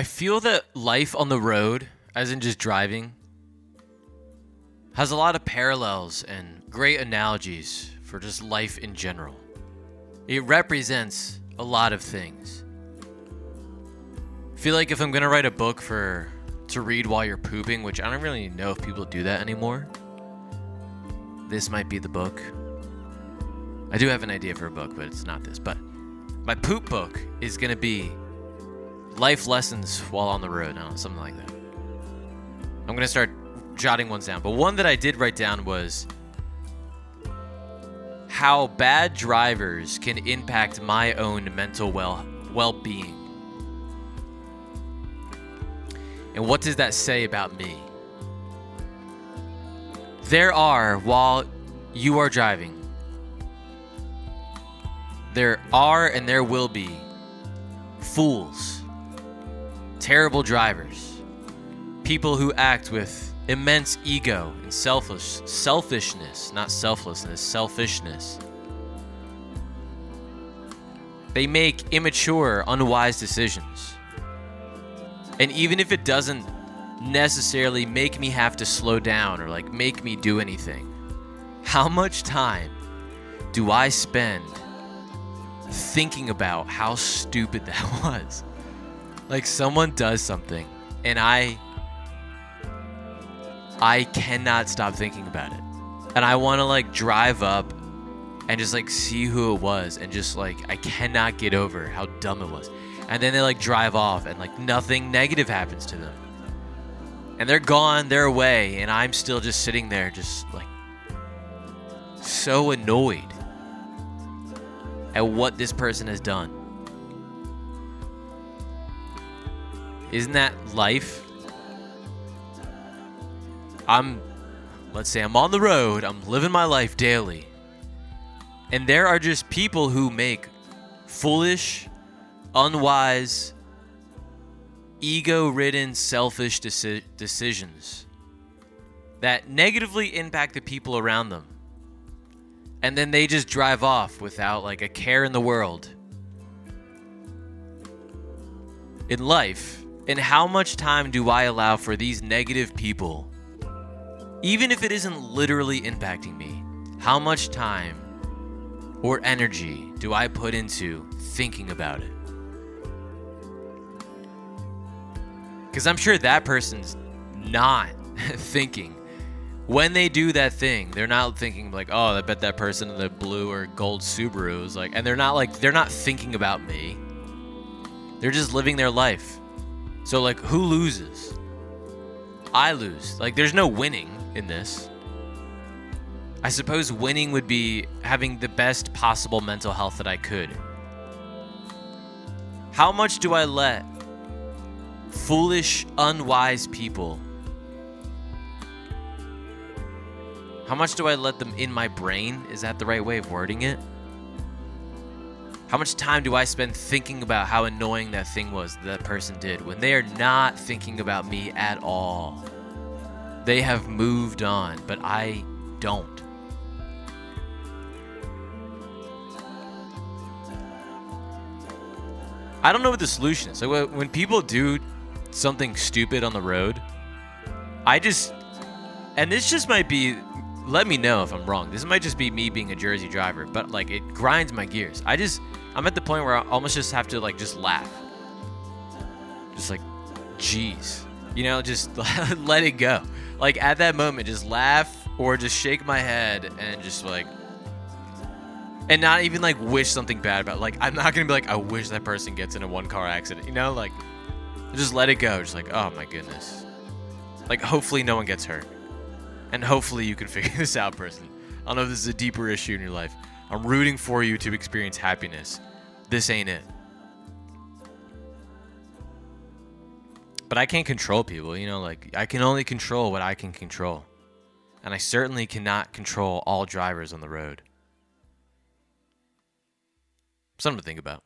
I feel that life on the road, as in just driving, has a lot of parallels and great analogies for just life in general. It represents a lot of things. I feel like if I'm gonna write a book for to read while you're pooping, which I don't really know if people do that anymore, this might be the book. I do have an idea for a book, but it's not this. But my poop book is gonna be life lessons while on the road, know, something like that. I'm gonna start jotting ones down. But one that I did write down was how bad drivers can impact my own mental well well-being. And what does that say about me? There are while you are driving there are and there will be fools, terrible drivers, people who act with immense ego and selfish selfishness, not selflessness, selfishness. They make immature, unwise decisions. And even if it doesn't necessarily make me have to slow down or like make me do anything, how much time do I spend thinking about how stupid that was. Like someone does something and I I cannot stop thinking about it. And I want to like drive up and just like see who it was and just like I cannot get over how dumb it was. And then they like drive off and like nothing negative happens to them. And they're gone, they're away, and I'm still just sitting there just like so annoyed at what this person has done. Isn't that life? I'm, let's say, I'm on the road, I'm living my life daily. And there are just people who make foolish, unwise, ego ridden, selfish deci- decisions that negatively impact the people around them and then they just drive off without like a care in the world. In life, and how much time do I allow for these negative people? Even if it isn't literally impacting me, how much time or energy do I put into thinking about it? Because I'm sure that person's not thinking when they do that thing, they're not thinking like, "Oh, I bet that person in the blue or gold Subaru is like," and they're not like they're not thinking about me. They're just living their life. So like, who loses? I lose. Like, there's no winning in this. I suppose winning would be having the best possible mental health that I could. How much do I let foolish, unwise people How much do I let them in my brain? Is that the right way of wording it? How much time do I spend thinking about how annoying that thing was that person did when they are not thinking about me at all? They have moved on, but I don't. I don't know what the solution is. Like when people do something stupid on the road, I just, and this just might be let me know if I'm wrong. This might just be me being a Jersey driver, but like it grinds my gears. I just I'm at the point where I almost just have to like just laugh. Just like, jeez. you know, just let it go. Like at that moment, just laugh or just shake my head and just like, and not even like wish something bad about. Like I'm not gonna be like, I wish that person gets in a one car accident. You know, like just let it go. Just like, oh my goodness. Like hopefully no one gets hurt. And hopefully you can figure this out, person. I don't know if this is a deeper issue in your life. I'm rooting for you to experience happiness. This ain't it. But I can't control people, you know, like I can only control what I can control. And I certainly cannot control all drivers on the road. Something to think about.